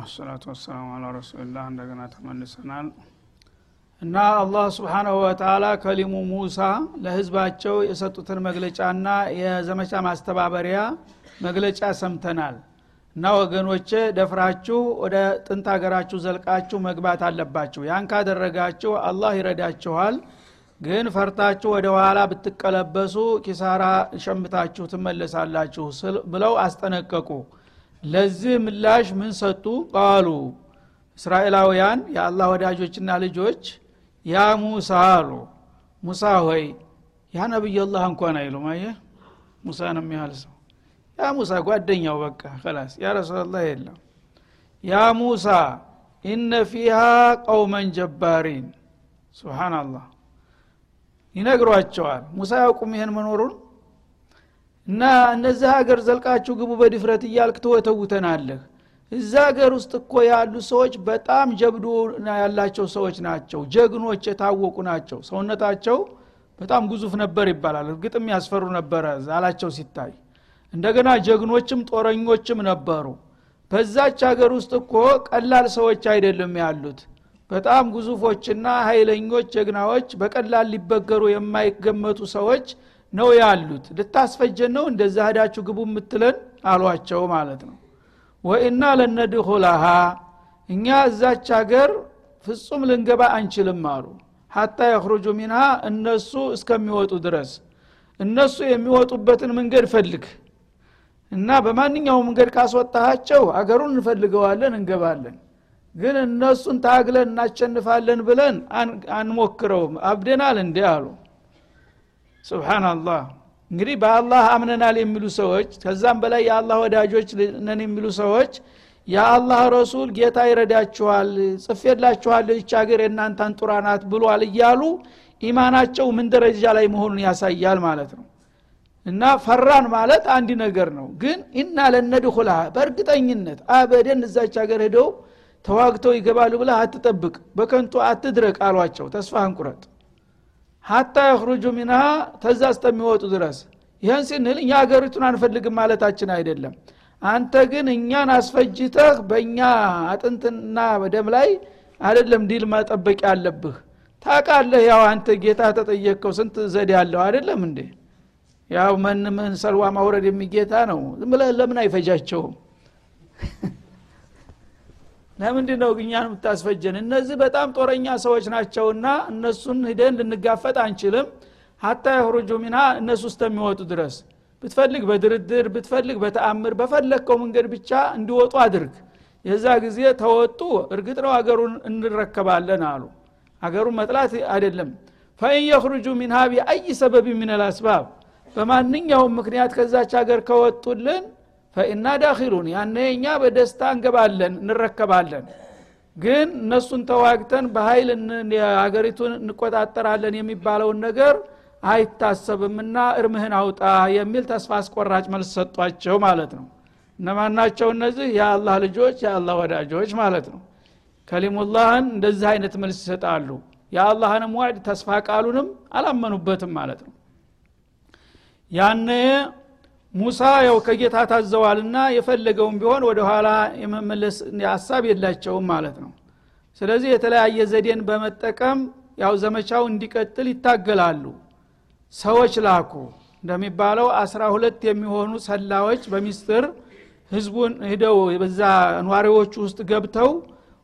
አልሐምዱሊላህ ወሰላቱ ወሰላሙ አላ ረሱልላህ እንደገና ተመልሰናል። እና አላህ ስብሓናሁ ወተላ ከሊሙ ሙሳ ለህዝባቸው የሰጡትን መግለጫና የዘመቻ ማስተባበሪያ መግለጫ ሰምተናል። እና ወገኖቼ ደፍራችሁ ወደ ጥንት ሀገራችሁ ዘልቃችሁ መግባት አለባችሁ። ያን ካደረጋችሁ አላህ ይረዳችኋል። ግን ፈርታችሁ ወደ ኋላ ብትቀለበሱ ኪሳራ ሸምታችሁ ትመለሳላችሁ ብለው አስጠነቀቁ ለዚህ ምላሽ ምን ሰጡ? ቃሉ እስራኤላውያን የአላህ ወዳጆችና ልጆች ያ ሙሳ አሉ። ሙሳ ሆይ ያ ነቢይላህ እንኳን አይሉም። አየ ሙሳን የሚያህል ሰው። ያ ሙሳ ጓደኛው በቃ ከላስ ያ ረሱላላህ የለም። ያ ሙሳ ኢነ ፊሃ ቀውመን ጀባሪን። ስብሓናላህ ይነግሯቸዋል። ሙሳ ያውቁም ይህን መኖሩን እና እነዚህ ሀገር ዘልቃችሁ ግቡ በድፍረት እያልክ ትወተውተናለህ። እዛ ሀገር ውስጥ እኮ ያሉ ሰዎች በጣም ጀብዱ ያላቸው ሰዎች ናቸው። ጀግኖች የታወቁ ናቸው። ሰውነታቸው በጣም ግዙፍ ነበር ይባላል። እርግጥም ያስፈሩ ነበረ ዛላቸው ሲታይ። እንደገና ጀግኖችም ጦረኞችም ነበሩ። በዛች ሀገር ውስጥ እኮ ቀላል ሰዎች አይደለም ያሉት። በጣም ግዙፎችና ኃይለኞች ጀግናዎች በቀላል ሊበገሩ የማይገመቱ ሰዎች ነው ያሉት። ልታስፈጀን ነው? እንደዛ ሄዳችሁ ግቡ የምትለን? አሏቸው ማለት ነው። ወኢና ለነድኹላሃ እኛ እዛች ሀገር ፍጹም ልንገባ አንችልም አሉ። ሀታ የክሩጁ ሚንሃ እነሱ እስከሚወጡ ድረስ። እነሱ የሚወጡበትን መንገድ ፈልግ እና በማንኛውም መንገድ ካስወጣሃቸው አገሩን እንፈልገዋለን እንገባለን። ግን እነሱን ታግለን እናሸንፋለን ብለን አንሞክረውም። አብደናል እንዲ አሉ ስብሓናላህ እንግዲህ በአላህ አምነናል የሚሉ ሰዎች ከዛም በላይ የአላህ ወዳጆች ነን የሚሉ ሰዎች የአላህ ረሱል ጌታ ይረዳችኋል ጽፌላችኋል ይች ሀገር የእናንተ አንጡራ ናት ብሏል እያሉ ኢማናቸው ምን ደረጃ ላይ መሆኑን ያሳያል ማለት ነው። እና ፈራን ማለት አንድ ነገር ነው። ግን ኢና ለነድኹልሃ በእርግጠኝነት አበደን እዛች ሀገር ሄደው ተዋግተው ይገባሉ ብለህ አትጠብቅ በከንቱ አትድረቅ አሏቸው። ተስፋ አንቁረጥ ሀታ የክሩጁ ሚንሃ ተዛ እስከሚወጡ ድረስ። ይህን ስንል እኛ ሀገሪቱን አንፈልግም ማለታችን አይደለም። አንተ ግን እኛን አስፈጅተህ በእኛ አጥንትና በደም ላይ አይደለም ዲል መጠበቅ ያለብህ። ታቃለህ ያው አንተ ጌታ ተጠየቅከው ስንት ዘዴ ያለው አይደለም እንዴ? ያው መን ምን ሰልዋ ማውረድ የሚጌታ ነው። ዝም ለምን አይፈጃቸውም ለምንድ ነው እኛን የምታስፈጀን? እነዚህ በጣም ጦረኛ ሰዎች ናቸውና እነሱን ሂደን ልንጋፈጥ አንችልም። ሀታ የክሩጁ ሚና እነሱ እስከሚወጡ ድረስ። ብትፈልግ በድርድር ብትፈልግ በተአምር በፈለግከው መንገድ ብቻ እንዲወጡ አድርግ። የዛ ጊዜ ተወጡ እርግጥ ነው አገሩን እንረከባለን አሉ። አገሩን መጥላት አይደለም። ፈኢን የክሩጁ ሚንሃ ቢአይ ሰበብ ምን አልአስባብ በማንኛውም ምክንያት ከዛች ሀገር ከወጡልን ፈኢና ዳኪሉን ያነ እኛ በደስታ እንገባለን እንረከባለን። ግን እነሱን ተዋግተን በኃይል ሀገሪቱን እንቆጣጠራለን የሚባለውን ነገር አይታሰብምና እርምህን አውጣ የሚል ተስፋ አስቆራጭ መልስ ሰጧቸው ማለት ነው። እነማናቸው እነዚህ? የአላህ ልጆች የአላህ ወዳጆች ማለት ነው። ከሊሙላህን እንደዚህ አይነት መልስ ይሰጣሉ። የአላህንም ዋዕድ ተስፋ ቃሉንም አላመኑበትም ማለት ነው። ያነ ሙሳ ያው ከጌታ ታዘዋልና የፈለገውን ቢሆን ወደ ኋላ የመመለስ ሀሳብ የላቸውም ማለት ነው። ስለዚህ የተለያየ ዘዴን በመጠቀም ያው ዘመቻው እንዲቀጥል ይታገላሉ። ሰዎች ላኩ። እንደሚባለው አስራ ሁለት የሚሆኑ ሰላዎች በሚስጥር ህዝቡን ሂደው በዛ ኗሪዎቹ ውስጥ ገብተው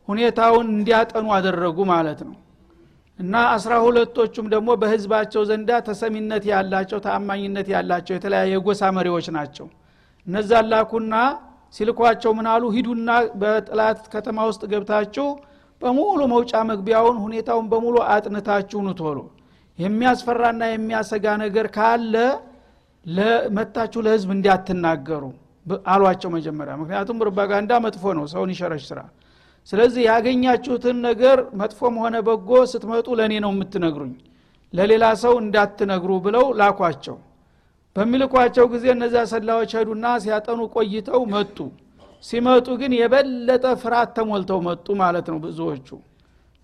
ሁኔታውን እንዲያጠኑ አደረጉ ማለት ነው እና አስራ ሁለቶቹም ደግሞ በህዝባቸው ዘንዳ ተሰሚነት ያላቸው ተአማኝነት ያላቸው የተለያየ ጎሳ መሪዎች ናቸው። እነዛ ላኩና ሲልኳቸው ምናሉ ሂዱና በጥላት ከተማ ውስጥ ገብታችሁ በሙሉ መውጫ መግቢያውን ሁኔታውን በሙሉ አጥንታችሁ ኑቶሎ የሚያስፈራና የሚያሰጋ ነገር ካለ መታችሁ ለህዝብ እንዲያትናገሩ አሏቸው መጀመሪያ። ምክንያቱም ፕሮፓጋንዳ መጥፎ ነው ሰውን ይሸረሽ ስራ ስለዚህ ያገኛችሁትን ነገር መጥፎም ሆነ በጎ ስትመጡ ለእኔ ነው የምትነግሩኝ። ለሌላ ሰው እንዳትነግሩ ብለው ላኳቸው። በሚልኳቸው ጊዜ እነዚያ ሰላዎች ሄዱና ሲያጠኑ ቆይተው መጡ። ሲመጡ ግን የበለጠ ፍርሃት ተሞልተው መጡ ማለት ነው ብዙዎቹ።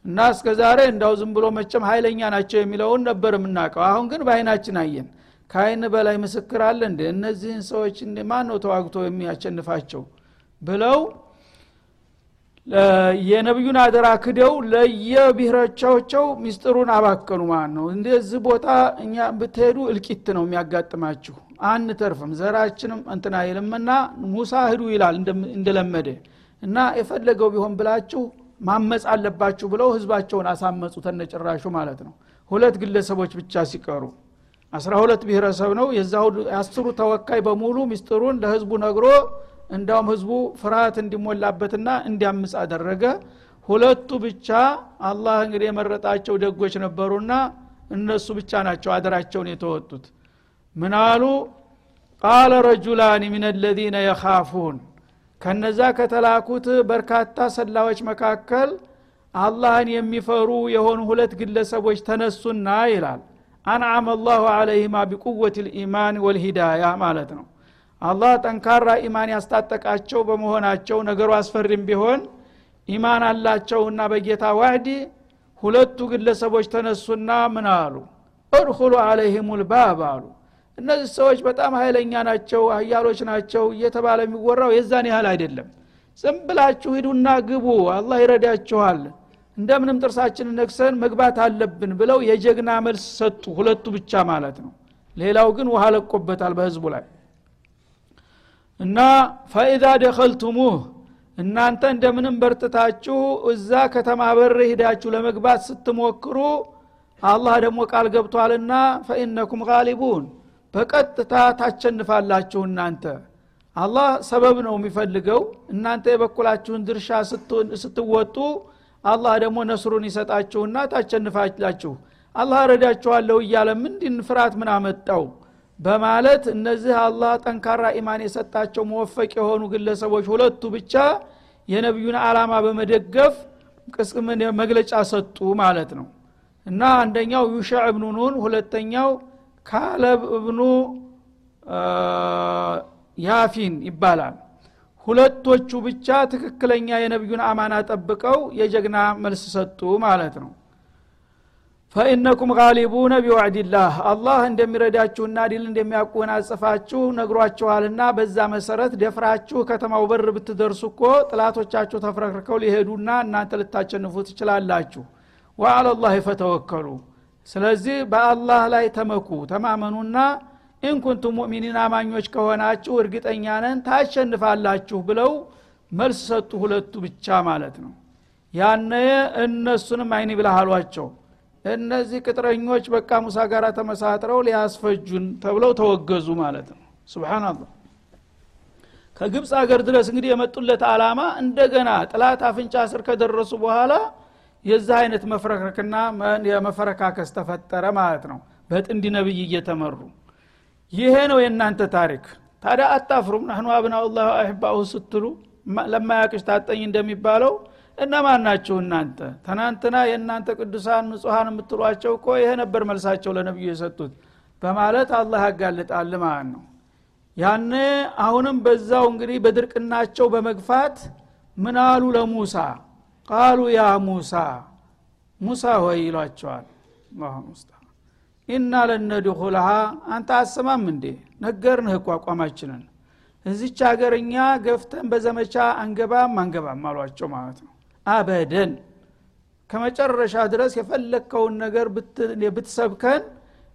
እና እስከ ዛሬ እንዳው ዝም ብሎ መቸም ኃይለኛ ናቸው የሚለውን ነበር የምናውቀው። አሁን ግን በአይናችን አየን። ከአይን በላይ ምስክር አለ እንደ እነዚህን ሰዎች ማን ነው ተዋግቶ የሚያሸንፋቸው? ብለው የነቢዩን አደራ ክደው ለየብሔሮቻቸው ሚስጥሩን አባከኑ ማለት ነው። እንደዚህ ቦታ እኛ ብትሄዱ እልቂት ነው የሚያጋጥማችሁ። አንተርፍም ዘራችንም እንትና ይልምና ሙሳ ሂዱ ይላል እንደለመደ እና የፈለገው ቢሆን ብላችሁ ማመፅ አለባችሁ ብለው ህዝባቸውን አሳመፁ ተነጭራሹ ማለት ነው። ሁለት ግለሰቦች ብቻ ሲቀሩ አስራ ሁለት ብሔረሰብ ነው። የዛ አስሩ ተወካይ በሙሉ ሚስጥሩን ለህዝቡ ነግሮ እንዳውም ህዝቡ ፍርሃት እንዲሞላበትና እንዲያምፅ አደረገ። ሁለቱ ብቻ አላህ እንግዲህ የመረጣቸው ደጎች ነበሩና እነሱ ብቻ ናቸው አደራቸውን የተወጡት። ምናሉ ቃለ ረጁላን ምን አለዚነ የኻፉን። ከነዛ ከተላኩት በርካታ ሰላዎች መካከል አላህን የሚፈሩ የሆኑ ሁለት ግለሰቦች ተነሱና ይላል አንዓመ አላሁ አለይህማ ቢቁወት ልኢማን ወልሂዳያ ማለት ነው አላህ ጠንካራ ኢማን ያስታጠቃቸው በመሆናቸው ነገሩ አስፈሪም ቢሆን ኢማን አላቸውና በጌታ ዋህዲ ሁለቱ ግለሰቦች ተነሱና ምን አሉ? እድኩሉ አለይህም ልባብ አሉ። እነዚህ ሰዎች በጣም ኃይለኛ ናቸው አያሎች ናቸው እየተባለ የሚወራው የዛን ያህል አይደለም። ዝም ብላችሁ ሂዱና ግቡ አላህ ይረዳችኋል። እንደምንም ጥርሳችንን ነክሰን መግባት አለብን ብለው የጀግና መልስ ሰጡ ሁለቱ ብቻ ማለት ነው። ሌላው ግን ውሃ ለቆበታል በህዝቡ ላይ እና ፈኢዛ ደኸልቱሙህ እናንተ እንደምንም በርትታችሁ እዛ ከተማ በር ሂዳችሁ ለመግባት ስትሞክሩ አላህ ደግሞ ቃል ገብቷልና ፈኢነኩም ጋሊቡን በቀጥታ ታቸንፋላችሁ እናንተ። አላህ ሰበብ ነው የሚፈልገው። እናንተ የበኩላችሁን ድርሻ ስትወጡ አላህ ደግሞ ነስሩን ይሰጣችሁና ታቸንፋላችሁ አላህ ረዳችኋለሁ እያለ ምንድን ፍርሃት ምን አመጣው በማለት እነዚህ አላህ ጠንካራ ኢማን የሰጣቸው መወፈቅ የሆኑ ግለሰቦች ሁለቱ ብቻ የነቢዩን አላማ በመደገፍ ቅስምን መግለጫ ሰጡ ማለት ነው። እና አንደኛው ዩሻዕ እብኑ ኑን ሁለተኛው ካለብ እብኑ ያፊን ይባላል። ሁለቶቹ ብቻ ትክክለኛ የነቢዩን አማና ጠብቀው የጀግና መልስ ሰጡ ማለት ነው ፈኢነኩም ጋሊቡነ ቢዋዕድላህ አላህ እንደሚረዳችሁና ድል እንደሚያቆናጽፋችሁ ነግሯችኋልና በዛ መሰረት ደፍራችሁ ከተማው በር ብትደርሱ እኮ ጥላቶቻችሁ ተፍረክርከው ሊሄዱና እናንተ ልታቸንፉ ትችላላችሁ። ወአለላህ ፈተወከሉ። ስለዚህ በአላህ ላይ ተመኩ ተማመኑና ኢንኩንቱም ሙእሚኒን አማኞች ከሆናችሁ እርግጠኛ ነን ታሸንፋላችሁ ብለው መልስ ሰጡ ሁለቱ ብቻ ማለት ነው። ያነ እነሱንም አይን ብለህ አሏቸው እነዚህ ቅጥረኞች በቃ ሙሳ ጋር ተመሳጥረው ሊያስፈጁን ተብለው ተወገዙ ማለት ነው። ስብናላህ ከግብፅ ሀገር ድረስ እንግዲህ የመጡለት አላማ እንደገና ጥላት አፍንጫ ስር ከደረሱ በኋላ የዚህ አይነት መፍረክረክና የመፈረካከስ ተፈጠረ ማለት ነው። በጥንድ ነብይ እየተመሩ። ይሄ ነው የእናንተ ታሪክ። ታዲያ አታፍሩም? ናህኑ አብናኡላህ አህባሁ ስትሉ ለማያቅሽ ታጠኝ እንደሚባለው እነማን ናችሁ እናንተ? ትናንትና የእናንተ ቅዱሳን ንጹሐን የምትሏቸው እኮ ይሄ ነበር መልሳቸው ለነቢዩ የሰጡት። በማለት አላህ ያጋልጣል ማለት ነው። ያነ አሁንም በዛው እንግዲህ በድርቅናቸው በመግፋት ምን አሉ ለሙሳ? ቃሉ ያ ሙሳ ሙሳ ሆይ ይሏቸዋል። ኢና ለነድኹልሃ አንተ አሰማም እንዴ? ነገርንህ እኮ አቋማችንን። እዚች ሀገር እኛ ገፍተን በዘመቻ አንገባም አንገባም አሏቸው ማለት ነው አበደን። ከመጨረሻ ድረስ የፈለግከውን ነገር ብትሰብከን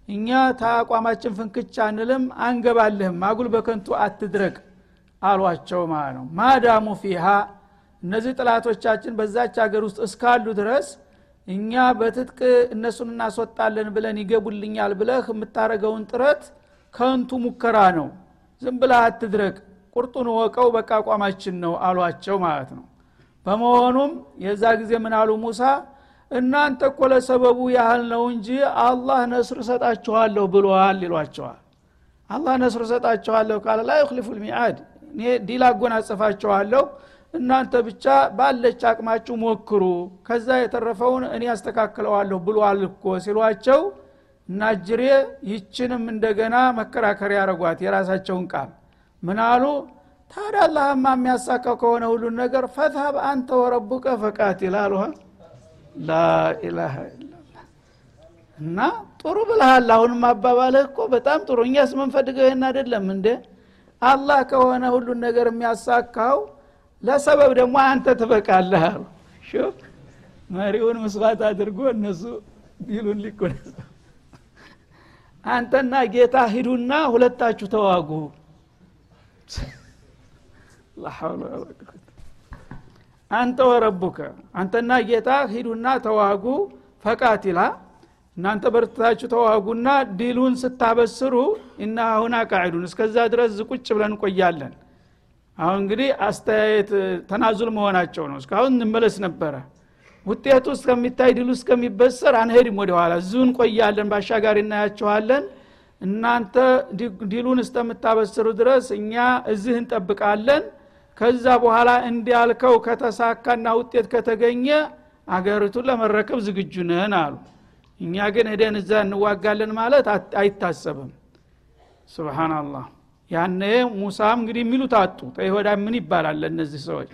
እኛ ተአቋማችን ፍንክቻ አንልም አንገባልህም አጉል በከንቱ አትድረግ አሏቸው ማለት ነው። ማዳሙ ፊሃ እነዚህ ጥላቶቻችን በዛች ሀገር ውስጥ እስካሉ ድረስ እኛ በትጥቅ እነሱን እናስወጣለን ብለን ይገቡልኛል ብለህ የምታረገውን ጥረት ከንቱ ሙከራ ነው። ዝም ብለህ አትድረግ ቁርጡን ወቀው በቃ አቋማችን ነው አሏቸው ማለት ነው በመሆኑም የዛ ጊዜ ምን አሉ ሙሳ? እናንተ እኮ ለሰበቡ ያህል ነው እንጂ አላህ ነስር እሰጣችኋለሁ ብሏል ይሏቸዋል። አላህ نصر እሰጣችኋለሁ ካለ لا يخلف الميعاد እኔ ድል አጎናጸፋችኋለሁ እናንተ ብቻ ባለች አቅማችሁ ሞክሩ ከዛ የተረፈውን እኔ ያስተካክለዋለሁ ብሏል እኮ ሲሏቸው እናጅሬ ይችንም እንደገና መከራከሪያ ያረጓት የራሳቸውን ቃል። ምን አሉ ታዲያ አላህማ የሚያሳካው ከሆነ ሁሉን ነገር فاذهب أنت وربك فقاتلا አሉሃ ላኢላሃ እና ጥሩ ብልሃል አሁንም አባባልህ እኮ በጣም ጥሩ። እኛስ ምንፈልገው ይህን አይደለም እንደ አላህ ከሆነ ሁሉን ነገር የሚያሳካው ለሰበብ ደግሞ አንተ ትበቃለህ አሉ። መሪውን ምስዋት አድርጎ እነሱ ቢሉን ሊቆነስ አንተና ጌታ ሂዱና ሁለታችሁ ተዋጉ አንተ ወረቡከ አንተና ጌታ ሂዱና ተዋጉ። ፈቃቲላ እናንተ በርታችሁ ተዋጉና ዲሉን ስታበስሩ እና አሁን አቃዒዱን እስከዛ ድረስ ዝቁጭ ብለን እንቆያለን። አሁን እንግዲህ አስተያየት ተናዙል መሆናቸው ነው። እስካሁን እንመለስ ነበረ። ውጤቱ እስከሚታይ ድሉ እስከሚበሰር አንሄድም ወደ ኋላ እዚሁ እንቆያለን። ባሻጋሪ እናያችኋለን እናንተ ዲሉን እስከምታበስሩ ድረስ እኛ እዚህ እንጠብቃለን ከዛ በኋላ እንዲያልከው ከተሳካና ውጤት ከተገኘ አገሪቱን ለመረከብ ዝግጁ ነን አሉ። እኛ ግን ሄደን እዛ እንዋጋለን ማለት አይታሰብም። ስብናላህ ያነ ሙሳም እንግዲህ የሚሉት አጡ። ተይሁዳ ምን ይባላል ለእነዚህ ሰዎች?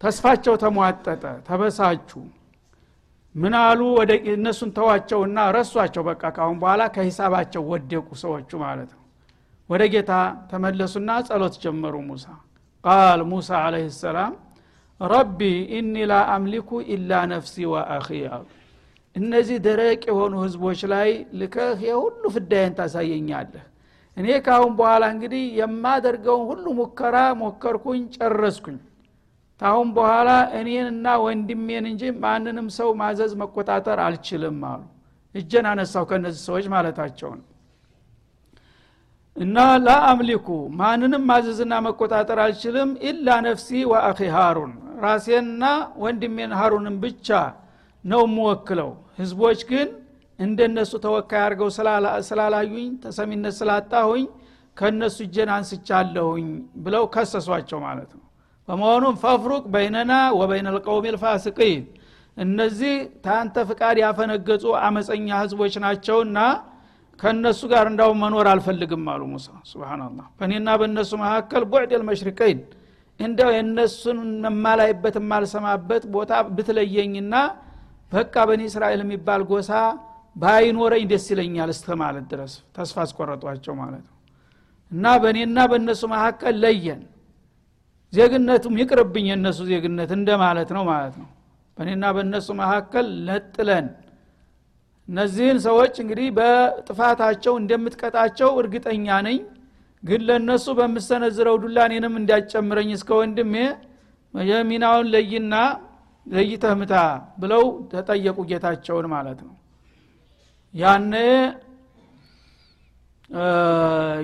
ተስፋቸው ተሟጠጠ ተበሳቹ ምን አሉ? ወደ እነሱን ተዋቸውና ረሷቸው። በቃ ካሁን በኋላ ከሂሳባቸው ወደቁ ሰዎቹ ማለት ነው። ወደ ጌታ ተመለሱና ጸሎት ጀመሩ ሙሳ ቃል ሙሳ አለህ ሰላም ረቢ ኢኒ ላ አምሊኩ ኢላ ነፍሲ ወአኺ እነዚህ ደረቅ የሆኑ ህዝቦች ላይ ልከህ የሁሉ ፍዳይን ታሳየኛለህ። እኔ ካሁን በኋላ እንግዲህ የማደርገውን ሁሉ ሙከራ ሞከርኩኝ ጨረስኩኝ። ታሁን በኋላ እኔንና ወንድሜን እንጂ ማንንም ሰው ማዘዝ መቆጣጠር አልችልም አሉ። እጀን አነሳው ከእነዚህ ሰዎች ማለታቸው ነው እና ላአምሊኩ ማንንም ማዘዝና መቆጣጠር አልችልም ኢላ ነፍሲ ወአኺ ሃሩን። ራሴንና ወንድሜን ሃሩንን ብቻ ነው የምወክለው። ህዝቦች ግን እንደነሱ ተወካይ አድርገው ስላላዩኝ ተሰሚነት ስላጣሁኝ ከእነሱ እጀን አንስቻለሁኝ ብለው ከሰሷቸው ማለት ነው። በመሆኑም ፈፍሩቅ በይነና ወበይነ ልቀውም ልፋስቂን። እነዚህ ታንተ ፍቃድ ያፈነገጹ አመፀኛ ህዝቦች ናቸውና ከእነሱ ጋር እንዳውም መኖር አልፈልግም አሉ ሙሳ። ስብናላህ በእኔና በእነሱ መካከል ቡዕድ ልመሽሪቀይን። እንደው የእነሱን የማላይበት የማልሰማበት ቦታ ብትለየኝና በቃ በኒ እስራኤል የሚባል ጎሳ ባይኖረኝ ደስ ይለኛል እስተ ማለት ድረስ። ተስፋ አስቆረጧቸው ማለት ነው። እና በእኔና በእነሱ መካከል ለየን። ዜግነቱም ይቅርብኝ የእነሱ ዜግነት እንደ ማለት ነው ማለት ነው። በእኔና በእነሱ መካከል ነጥለን እነዚህን ሰዎች እንግዲህ በጥፋታቸው እንደምትቀጣቸው እርግጠኛ ነኝ። ግን ለእነሱ በምሰነዝረው ዱላ እኔንም እንዲያጨምረኝ እስከ ወንድሜ የሚናውን ለይና ለይተህ ምታ ብለው ተጠየቁ ጌታቸውን ማለት ነው። ያነ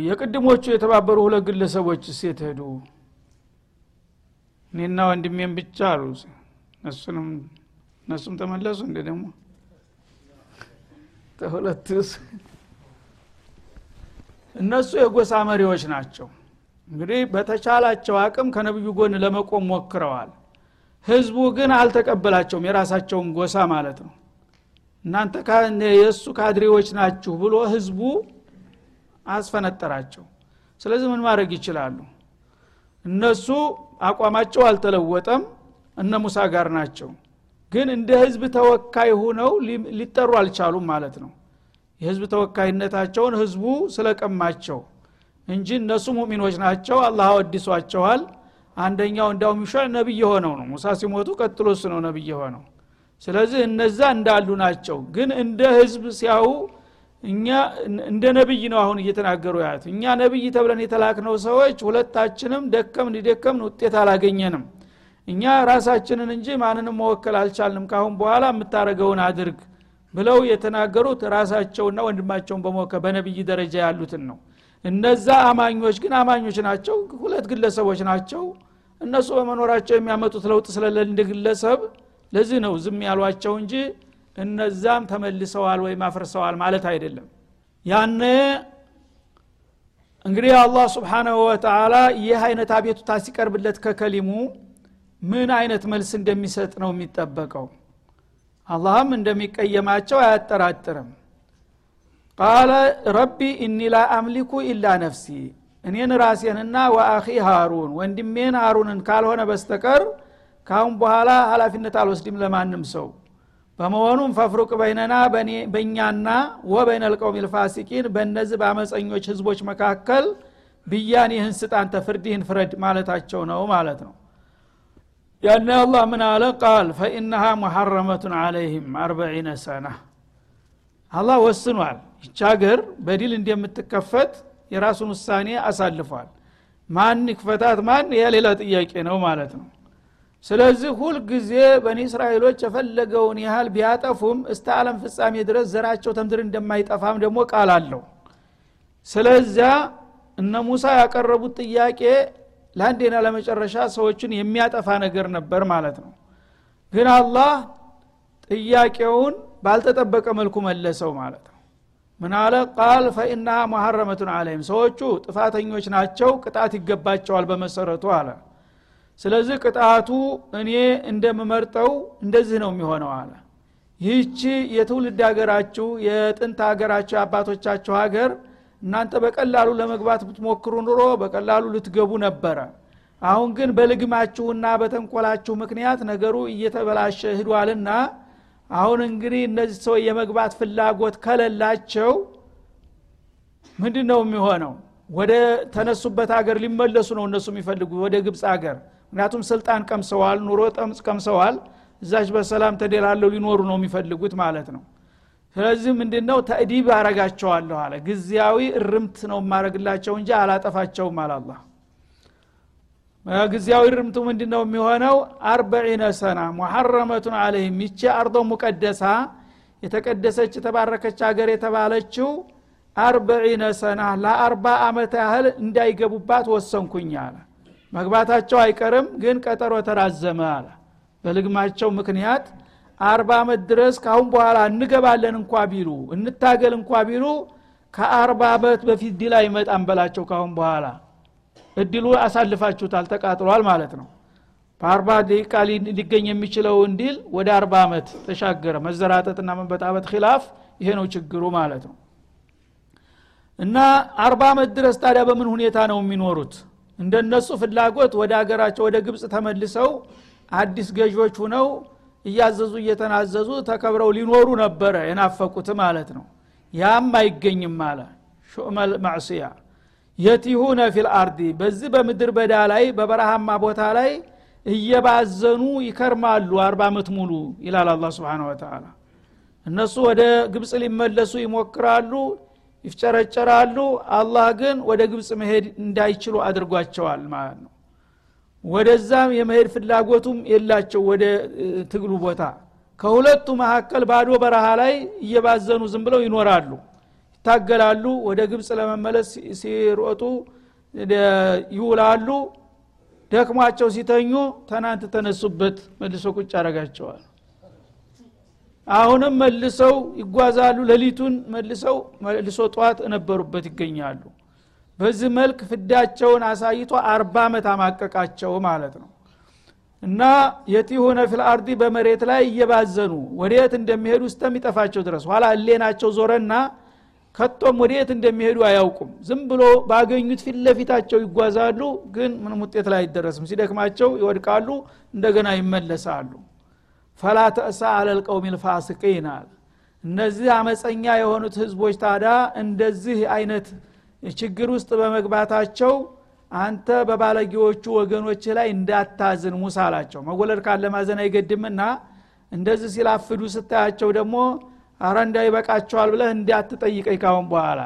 የቅድሞቹ የተባበሩ ሁለት ግለሰቦች ሴት ሄዱ። እኔና ወንድሜን ብቻ አሉ። እነሱም ተመለሱ እንደ ደግሞ ተሁለት እነሱ የጎሳ መሪዎች ናቸው። እንግዲህ በተቻላቸው አቅም ከነብዩ ጎን ለመቆም ሞክረዋል። ህዝቡ ግን አልተቀበላቸውም የራሳቸውን ጎሳ ማለት ነው። እናንተ የእሱ ካድሬዎች ናችሁ ብሎ ህዝቡ አስፈነጠራቸው። ስለዚህ ምን ማድረግ ይችላሉ? እነሱ አቋማቸው አልተለወጠም። እነ ሙሳ ጋር ናቸው ግን እንደ ህዝብ ተወካይ ሁነው ሊጠሩ አልቻሉም ማለት ነው። የህዝብ ተወካይነታቸውን ህዝቡ ስለቀማቸው እንጂ እነሱ ሙሚኖች ናቸው አላህ አወድሷቸዋል። አንደኛው እንዳውም ይሻዕ ነቢይ የሆነው ነው። ሙሳ ሲሞቱ ቀጥሎ እሱ ነው ነቢይ የሆነው። ስለዚህ እነዛ እንዳሉ ናቸው። ግን እንደ ህዝብ ሲያው እኛ እንደ ነብይ ነው አሁን እየተናገሩ ያት እኛ ነብይ ተብለን የተላክነው ሰዎች ሁለታችንም ደከምን ደከምን ውጤት አላገኘንም እኛ ራሳችንን እንጂ ማንንም መወከል አልቻልንም። ካሁን በኋላ የምታደረገውን አድርግ ብለው የተናገሩት ራሳቸውና ወንድማቸውን በመወከል በነብይ ደረጃ ያሉትን ነው። እነዛ አማኞች ግን አማኞች ናቸው ሁለት ግለሰቦች ናቸው። እነሱ በመኖራቸው የሚያመጡት ለውጥ እንደ ግለሰብ ለዚህ ነው ዝም ያሏቸው እንጂ እነዛም ተመልሰዋል ወይም አፍርሰዋል ማለት አይደለም። ያነ እንግዲህ አላህ ስብሓናሁ ወተላ ይህ አይነት አቤቱታ ሲቀርብለት ከከሊሙ ምን አይነት መልስ እንደሚሰጥ ነው የሚጠበቀው? አላህም እንደሚቀየማቸው አያጠራጥርም። ቃለ ረቢ እኒ ላ አምሊኩ ኢላ ነፍሲ እኔን ራሴንና ወአኺ ሃሩን ወንድሜን ሃሩንን ካልሆነ በስተቀር ካሁን በኋላ ሀላፊነት አልወስድም ለማንም ሰው። በመሆኑም ፈፍሩቅ በይነና በእኛና ወበይነ ልቀውም ልፋሲቂን በእነዚህ በአመፀኞች ህዝቦች መካከል ብያኔህን ስጣንተ ፍርድህን ፍረድ ማለታቸው ነው ማለት ነው ያነ አላህ ምን አለ? ቃል ፈኢነሃ ሙሐረመቱን አለይህም አርበዒነ ሰና። አላህ ወስኗል። ይች ሀገር በዲል እንደምትከፈት የራሱን ውሳኔ አሳልፏል። ማን ይክፈታት ማን? የሌላ ጥያቄ ነው ማለት ነው። ስለዚህ ሁልጊዜ በኒ እስራኤሎች የፈለገውን ያህል ቢያጠፉም እስተ ዓለም ፍጻሜ ድረስ ዘራቸው ተምድር እንደማይጠፋም ደግሞ ቃል አለው። ስለዚያ እነ ሙሳ ያቀረቡት ጥያቄ ለአንዴና ለመጨረሻ ሰዎችን የሚያጠፋ ነገር ነበር ማለት ነው። ግን አላህ ጥያቄውን ባልተጠበቀ መልኩ መለሰው ማለት ነው። ምን አለ? ቃል ፈኢናሃ ሙሐረመቱን አለይም ሰዎቹ ጥፋተኞች ናቸው ቅጣት ይገባቸዋል በመሰረቱ አለ። ስለዚህ ቅጣቱ እኔ እንደምመርጠው እንደዚህ ነው የሚሆነው አለ። ይህቺ የትውልድ ሀገራችሁ የጥንት ሀገራችሁ የአባቶቻችሁ ሀገር እናንተ በቀላሉ ለመግባት ብትሞክሩ ኑሮ በቀላሉ ልትገቡ ነበረ። አሁን ግን በልግማችሁና በተንኮላችሁ ምክንያት ነገሩ እየተበላሸ ሂዷልና አሁን እንግዲህ እነዚህ ሰው የመግባት ፍላጎት ከለላቸው ምንድን ነው የሚሆነው? ወደ ተነሱበት ሀገር ሊመለሱ ነው እነሱ የሚፈልጉ ወደ ግብፅ ሀገር። ምክንያቱም ስልጣን ቀምሰዋል ኑሮ ቀምሰዋል። እዛች በሰላም ተደላለው ሊኖሩ ነው የሚፈልጉት ማለት ነው ስለዚህ ምንድነው? ተእዲብ አረጋቸዋለሁ አለ። ጊዜያዊ እርምት ነው የማረግላቸው እንጂ አላጠፋቸውም አላላ ጊዜያዊ እርምቱ ምንድ ነው የሚሆነው? አርበዒነ ሰና ሙሐረመቱን አለህም ይቺ አርዶ ሙቀደሳ የተቀደሰች የተባረከች ሀገር የተባለችው አርበዒነ ሰና ለአርባ አመት ያህል እንዳይገቡባት ወሰንኩኝ አለ። መግባታቸው አይቀርም ግን ቀጠሮ ተራዘመ አለ። በልግማቸው ምክንያት አርባ ዓመት ድረስ ካሁን በኋላ እንገባለን እንኳ ቢሉ እንታገል እንኳ ቢሉ ከአርባ ዓመት በፊት ዲል አይመጣም በላቸው ካሁን በኋላ። እድሉ አሳልፋችሁታል ተቃጥሏል ማለት ነው። በአርባ ደቂቃ ሊገኝ የሚችለው እንዲል ወደ አርባ ዓመት ተሻገረ። መዘራጠጥና መበጣበጥ ኪላፍ ይሄ ነው ችግሩ ማለት ነው። እና አርባ ዓመት ድረስ ታዲያ በምን ሁኔታ ነው የሚኖሩት? እንደነሱ ፍላጎት ወደ ሀገራቸው ወደ ግብፅ ተመልሰው አዲስ ገዦች ሁነው እያዘዙ እየተናዘዙ ተከብረው ሊኖሩ ነበረ የናፈቁት ማለት ነው። ያም አይገኝም አለ። ሹመል ማዕስያ የቲሁነ ፊል አርዲ። በዚህ በምድር በዳ ላይ በበረሃማ ቦታ ላይ እየባዘኑ ይከርማሉ አርባ ዓመት ሙሉ ይላል አላ ስብን ወተላ እነሱ ወደ ግብፅ ሊመለሱ ይሞክራሉ ይፍጨረጨራሉ። አላህ ግን ወደ ግብፅ መሄድ እንዳይችሉ አድርጓቸዋል ማለት ነው ወደዛም የመሄድ ፍላጎቱም የላቸው ወደ ትግሉ ቦታ። ከሁለቱ መካከል ባዶ በረሃ ላይ እየባዘኑ ዝም ብለው ይኖራሉ። ይታገላሉ ወደ ግብፅ ለመመለስ ሲሮጡ ይውላሉ። ደክሟቸው ሲተኙ ትናንት ተነሱበት መልሶ ቁጭ አረጋቸዋል አሁንም መልሰው ይጓዛሉ። ሌሊቱን መልሰው መልሶ ጠዋት እነበሩበት ይገኛሉ በዚህ መልክ ፍዳቸውን አሳይቶ አርባ ዓመት አማቀቃቸው ማለት ነው። እና የቲሁነ ፊልአርዲ በመሬት ላይ እየባዘኑ ወደየት እንደሚሄዱ እስከሚጠፋቸው ድረስ ኋላ እሌናቸው ዞረና ከቶም ወደየት እንደሚሄዱ አያውቁም። ዝም ብሎ ባገኙት ፊት ለፊታቸው ይጓዛሉ ግን ምንም ውጤት ላይ አይደረስም። ሲደክማቸው ይወድቃሉ እንደገና ይመለሳሉ። ፈላ ተእሳ አለልቀውም ልፋስቂን አለ። እነዚህ አመፀኛ የሆኑት ህዝቦች ታዳ እንደዚህ አይነት ችግር ውስጥ በመግባታቸው አንተ በባለጌዎቹ ወገኖች ላይ እንዳታዝን ሙሳ አላቸው። መወለድ ካለ ማዘን አይገድምና እንደዚህ ሲላፍዱ ስታያቸው ደግሞ አረ እንዳይበቃቸዋል ብለህ እንዳትጠይቀኝ ካሁን በኋላ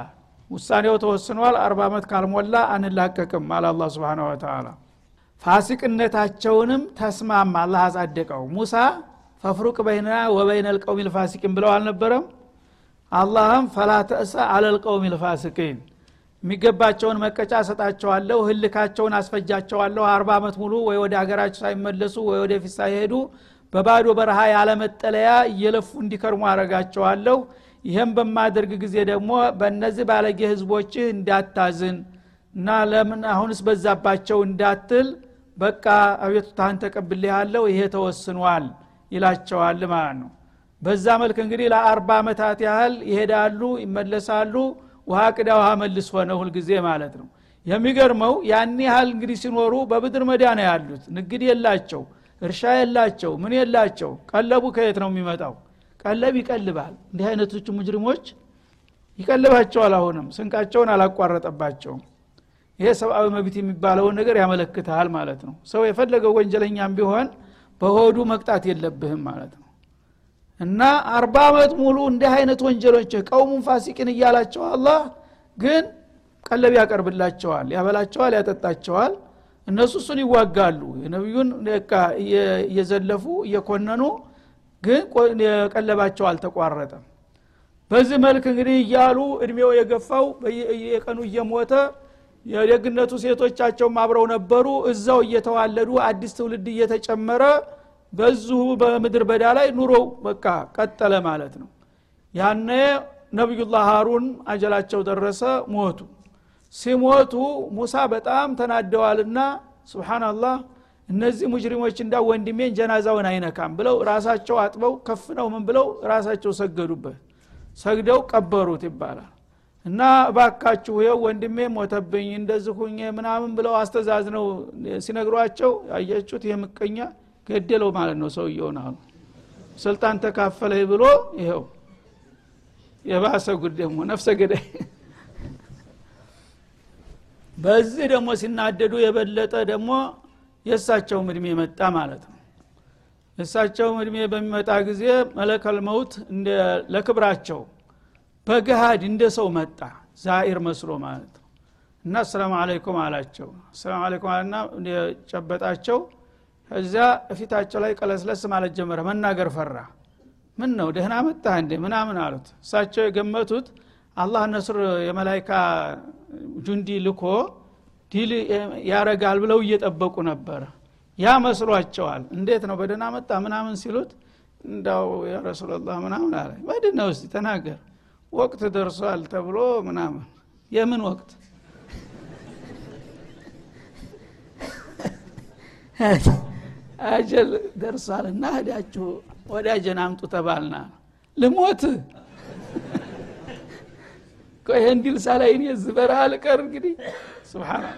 ውሳኔው ተወስኗል። አርባ ዓመት ካልሞላ አንላቀቅም አለ አላ ስብን ወተላ ፋሲቅነታቸውንም ተስማማ። አላህ አጻደቀው ሙሳ ፈፍሩቅ በይነና ወበይነ ልቀውም ልፋሲቂን ብለው አልነበረም? አላህም ፈላ ተእሳ አለልቀውም ልፋሲቂን የሚገባቸውን መቀጫ ሰጣቸዋለሁ ህልካቸውን አስፈጃቸዋለሁ። አርባ ዓመት ሙሉ ወይ ወደ ሀገራቸው ሳይመለሱ ወይ ወደፊት ሳይሄዱ በባዶ በረሃ ያለመጠለያ እየለፉ እንዲከርሙ አረጋቸዋለሁ ይህም በማደርግ ጊዜ ደግሞ በእነዚህ ባለጌ ህዝቦችህ እንዳታዝን እና ለምን አሁንስ በዛባቸው እንዳትል በቃ አቤቱታህን ተቀብሌ ያለው ይሄ ተወስኗል ይላቸዋል ማለት ነው። በዛ መልክ እንግዲህ ለአርባ ዓመታት ያህል ይሄዳሉ ይመለሳሉ ውሃ ቅዳ ውሃ መልስ ሆነ ሁልጊዜ ማለት ነው። የሚገርመው ያን ያህል እንግዲህ ሲኖሩ በብድር መዳ ነው ያሉት። ንግድ የላቸው እርሻ የላቸው ምን የላቸው ቀለቡ ከየት ነው የሚመጣው? ቀለብ ይቀልባል። እንዲህ አይነቶቹ ሙጅሪሞች ይቀልባቸዋል አሁንም። ስንቃቸውን አላቋረጠባቸውም። ይሄ ሰብአዊ መብት የሚባለውን ነገር ያመለክታል ማለት ነው። ሰው የፈለገው ወንጀለኛም ቢሆን በሆዱ መቅጣት የለብህም ማለት ነው እና አርባ ዓመት ሙሉ እንዲህ አይነት ወንጀሎች ቀውሙን ፋሲቅን እያላቸው አላህ ግን ቀለብ ያቀርብላቸዋል ያበላቸዋል ያጠጣቸዋል። እነሱ እሱን ይዋጋሉ። የነቢዩን እየዘለፉ እየኮነኑ ግን የቀለባቸው አልተቋረጠም። በዚህ መልክ እንግዲህ እያሉ እድሜው የገፋው የቀኑ እየሞተ የደግነቱ ሴቶቻቸውም አብረው ነበሩ። እዛው እየተዋለዱ አዲስ ትውልድ እየተጨመረ በዚሁ በምድር በዳ ላይ ኑሮው በቃ ቀጠለ ማለት ነው። ያነ ነቢዩላህ ሃሩን አጀላቸው ደረሰ ሞቱ። ሲሞቱ ሙሳ በጣም ተናደዋልና ስብሓናላህ እነዚህ ሙጅሪሞች እንዳ ወንድሜን ጀናዛውን አይነካም ብለው ራሳቸው አጥበው ከፍ ነው ምን ብለው ራሳቸው ሰገዱበት። ሰግደው ቀበሩት ይባላል። እና እባካችሁ ይኸው ወንድሜ ሞተብኝ እንደዚህ ምናምን ብለው አስተዛዝነው ሲነግሯቸው ያያችሁት ይህ ምቀኛ ገደለው ማለት ነው ሰውየውን አሉ ስልጣን ተካፈለ ብሎ ይኸው የባሰ ጉድ ደግሞ ነፍሰ ገዳይ። በዚህ ደግሞ ሲናደዱ የበለጠ ደግሞ የእሳቸውም እድሜ መጣ ማለት ነው። የእሳቸውም እድሜ በሚመጣ ጊዜ መለከል መውት ለክብራቸው በገሃድ እንደ ሰው መጣ። زائر መስሎ ማለት ነው። እና السلام عليكم አላቸው። السلام عليكم አለና ጨበጣቸው እዚያ እፊታቸው ላይ ቀለስለስ ማለት ጀመረ። መናገር ፈራ። ምን ነው ደህና መጣ እንዴ? ምናምን አሉት። እሳቸው የገመቱት አላህ نصر የ ملائكة جند ልኮ ድል ያረጋል ብለው እየጠበቁ ነበረ ያ መስሏቸዋል። እንዴት ነው በደህና መጣ ምናምን ሲሉት እንዳው ያ ምናምን አለ። ምንድን ነው እስቲ ተናገር። ወቅት ደርሷል ተብሎ ምናምን። የምን ወቅት أجل ደርሷል እና ሄዳችሁ ወዳጀን አምጡ ተባልና። ልሞት? ይህን ድል ሳላይን የዚህ በረሃ ልቀር እንግዲህ? حسبنا الله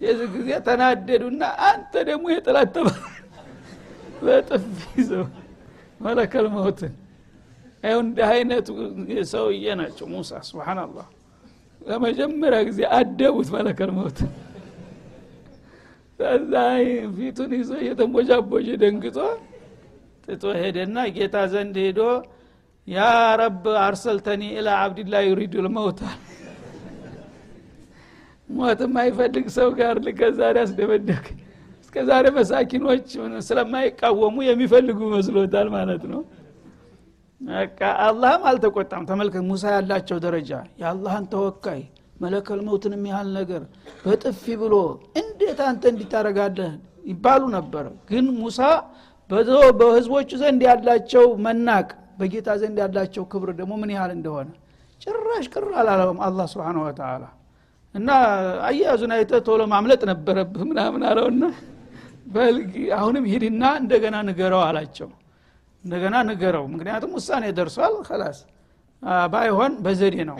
የዚህ ጊዜ ተናደዱና አንተ ደግሞ የጥላት ተባ በጥፍ ይዘው መለከል መውትን ይው እንዲህ አይነቱ ሰውዬ ናቸው ሙሳ። ስብናላህ ለመጀመሪያ ጊዜ አደቡት መለከል መውትን ከዛ ፊቱን ይዞ እየተንቦጃቦጀ ደንግጦ ጥቶ ሄደና ጌታ ዘንድ ሄዶ ያ ረብ አርሰልተኒ ኢላ አብድላ ዩሪዱ ልመውታ ሞት የማይፈልግ ሰው ጋር ልከዛሬ አስደበደክ እስከ ዛሬ መሳኪኖች ስለማይቃወሙ የሚፈልጉ መስሎታል ማለት ነው። በቃ አላህም አልተቆጣም። ተመልከት ሙሳ ያላቸው ደረጃ። የአላህን ተወካይ መለከል መውትን የሚያህል ነገር በጥፊ ብሎ እንዴት አንተ እንዲታረጋለህ ይባሉ ነበር። ግን ሙሳ በህዝቦቹ ዘንድ ያላቸው መናቅ በጌታ ዘንድ ያላቸው ክብር ደግሞ ምን ያህል እንደሆነ ጭራሽ ቅር አላለውም አላህ ስብን ወተላ እና አያያዙን አይተ ቶሎ ማምለጥ ነበረብህ ምናምን አለውና በልግ አሁንም ሂድና እንደገና ንገረው አላቸው። እንደገና ንገረው ምክንያቱም ውሳኔ ደርሷል። ከላስ ባይሆን በዘዴ ነው።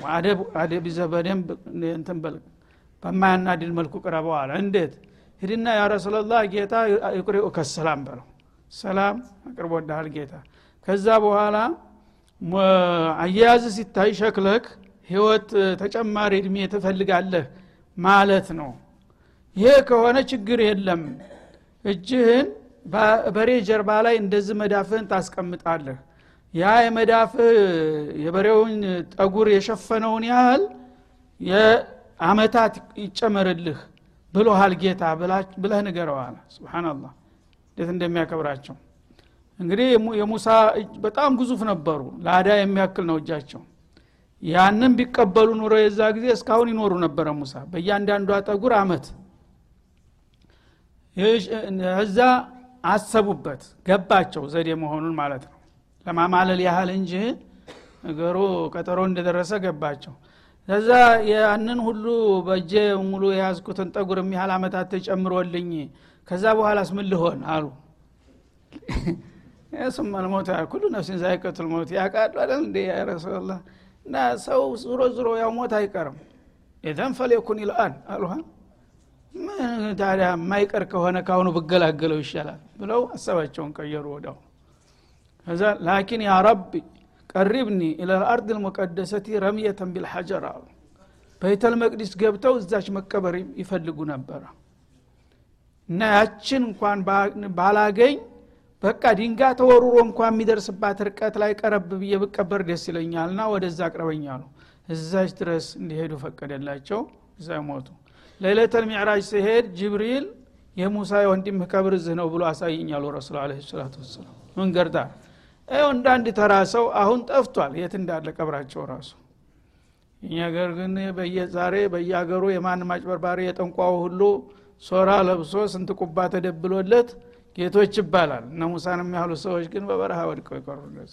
አደብ ይዘህ በደንብ እንትን በል። በማያናድል መልኩ ቅረበው አለ እንዴት? ሂድና ያ ረሱላላህ ጌታ ይቁሪኡ ከሰላም በለው። ሰላም አቅርቦልሃል ጌታ። ከዛ በኋላ አያያዝ ሲታይ ሸክለክ ህይወት ተጨማሪ እድሜ ትፈልጋለህ ማለት ነው። ይሄ ከሆነ ችግር የለም። እጅህን በሬ ጀርባ ላይ እንደዚህ መዳፍህን ታስቀምጣለህ ያ የመዳፍህ የበሬውን ጠጉር የሸፈነውን ያህል የአመታት ይጨመርልህ ብሎሃል ጌታ ብለህ ንገረዋል ስብናላህ እንዴት እንደሚያከብራቸው። እንግዲህ የሙሳ በጣም ግዙፍ ነበሩ። ለአዳ የሚያክል ነው እጃቸው። ያንን ቢቀበሉ ኑሮ የዛ ጊዜ እስካሁን ይኖሩ ነበረ ሙሳ። በእያንዳንዷ ጠጉር አመት እዛ አሰቡበት ገባቸው ዘዴ መሆኑን ማለት ነው ለማማለል ያህል እንጂ ነገሩ ቀጠሮ እንደደረሰ ገባቸው። ከዛ ያንን ሁሉ በእጄ ሙሉ የያዝኩትን ጠጉር የሚያህል አመታት ተጨምሮልኝ ከዛ በኋላስ ምን ልሆን አሉ። ثم الموت كل نفس ذائقة الموت ያቃሉ አይደል እንዴ? يا رسول الله እና ሰው ዙሮ ዙሮ ያው ሞት አይቀርም። إذن فليكن الآن አሉሃ። ምን ታዲያ የማይቀር ከሆነ ካሁኑ ብገላገለው ይሻላል ብለው ሀሳባቸውን ቀየሩ ከዛ لكن يا رب قربني إلى الأرض المقدسة رمية بالحجر አሉ። በይተል መቅዲስ ገብተው እዛች መቀበር ይፈልጉ ነበረ። እና ያችን እንኳን ባላገኝ በቃ ድንጋ ተወሩሮ እንኳ የሚደርስባት ርቀት ላይ ቀረብ ብዬ ብቀበር ደስ ይለኛል ና ወደዛ አቅርበኛ ነው እዛች ድረስ እንዲሄዱ ፈቀደላቸው። እዛ ሞቱ። ለይለተል ሚዕራጅ ሲሄድ ጅብሪል የሙሳ የወንድምህ ቀብር እዝህ ነው ብሎ አሳይኛሉ ረሱል አለ ሰላቱ ወሰላም። መንገድ እንዳንድ ተራ ሰው አሁን ጠፍቷል። የት እንዳለ ቀብራቸው ራሱ። እኛ ገር ግን ዛሬ በየሀገሩ የማንም አጭበርባሪ የጠንቋው ሁሉ ሶራ ለብሶ ስንት ቁባ ተደብሎለት ጌቶች ይባላል። እነ ሙሳን የሚያህሉ ሰዎች ግን በበረሃ ወድቀው ይቀሩለት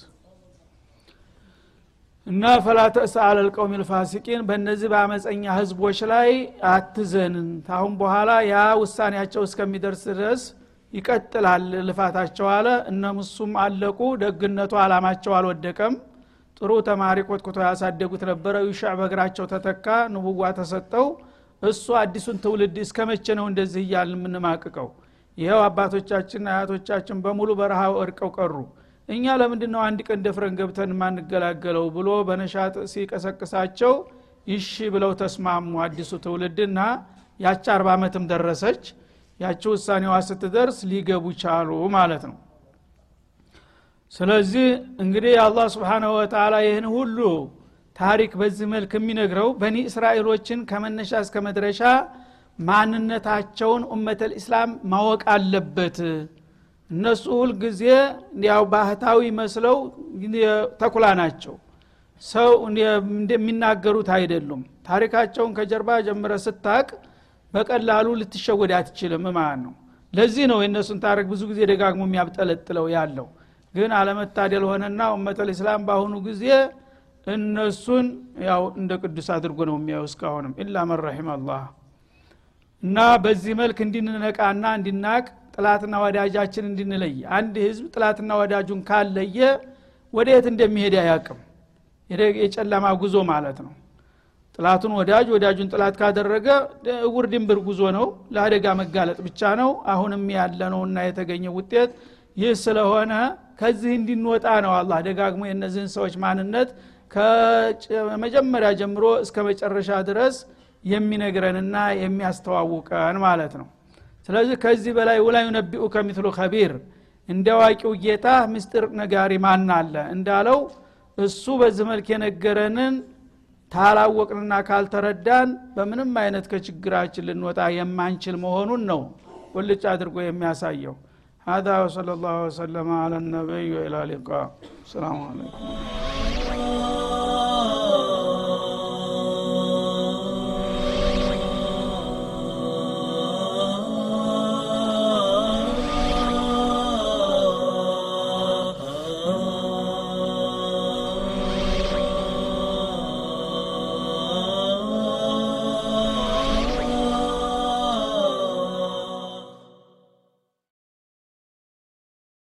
እና ፈላ ተእሳ አለልቀውም ልፋሲቂን በእነዚህ በአመፀኛ ህዝቦች ላይ አትዘንን። ታሁን በኋላ ያ ውሳኔያቸው እስከሚደርስ ድረስ ይቀጥላል ልፋታቸው አለ። እነ ሙሱም አለቁ ደግነቱ አላማቸው አልወደቀም። ጥሩ ተማሪ ኮትኩቶ ያሳደጉት ነበረ። ይሻዕ በእግራቸው ተተካ ንቡዋ ተሰጠው። እሱ አዲሱን ትውልድ እስከ መቼ ነው እንደዚህ እያልን የምንማቅቀው? ይኸው አባቶቻችን አያቶቻችን በሙሉ በረሃ ወድቀው ቀሩ። እኛ ለምንድ ነው አንድ ቀን ደፍረን ገብተን የማንገላገለው? ብሎ በነሻጥ ሲቀሰቅሳቸው ይሺ ብለው ተስማሙ አዲሱ ትውልድና ያቺ አርባ ዓመትም ደረሰች ያቺ ውሳኔዋ ስትደርስ ሊገቡ ቻሉ ማለት ነው። ስለዚህ እንግዲህ አላህ ስብሓናሁ ወተላ ይህን ሁሉ ታሪክ በዚህ መልክ የሚነግረው በኒ እስራኤሎችን ከመነሻ እስከ መድረሻ ማንነታቸውን ኡመተል ኢስላም ማወቅ አለበት። እነሱ ሁልጊዜ ያው ባህታዊ መስለው ተኩላ ናቸው። ሰው እንደሚናገሩት አይደሉም። ታሪካቸውን ከጀርባ ጀምረ ስታቅ በቀላሉ ልትሸወድ አትችልም ማለት ነው። ለዚህ ነው የእነሱን ታሪክ ብዙ ጊዜ ደጋግሞ የሚያብጠለጥለው ያለው። ግን አለመታደል ሆነና ኡመተል ኢስላም በአሁኑ ጊዜ እነሱን ያው እንደ ቅዱስ አድርጎ ነው የሚያው እስካሁንም። ኢላ መን አላህ። እና በዚህ መልክ እንድንነቃና እንድናቅ ጥላትና ወዳጃችን እንድንለይ አንድ ህዝብ ጥላትና ወዳጁን ካለየ ወደ የት እንደሚሄድ አያቅም የጨለማ ጉዞ ማለት ነው ጥላቱን ወዳጅ ወዳጁን ጥላት ካደረገ እውር ድንብር ጉዞ ነው። ለአደጋ መጋለጥ ብቻ ነው። አሁንም ያለ ነውና የተገኘ ውጤት ይህ ስለሆነ ከዚህ እንዲንወጣ ነው። አላህ ደጋግሞ የእነዚህን ሰዎች ማንነት ከመጀመሪያ ጀምሮ እስከ መጨረሻ ድረስ የሚነግረንና የሚያስተዋውቀን ማለት ነው። ስለዚህ ከዚህ በላይ ውላዩ ነቢኡ ከሚትሉ ከቢር እንደ አዋቂው ጌታ ምስጢር ነጋሪ ማን አለ? እንዳለው እሱ በዚህ መልክ የነገረንን ታላወቅንና ካልተረዳን በምንም አይነት ከችግራችን ልንወጣ የማንችል መሆኑን ነው ቁልጭ አድርጎ የሚያሳየው هذا وصلى الله وسلم على النبي وإلى اللقاء السلام عليكم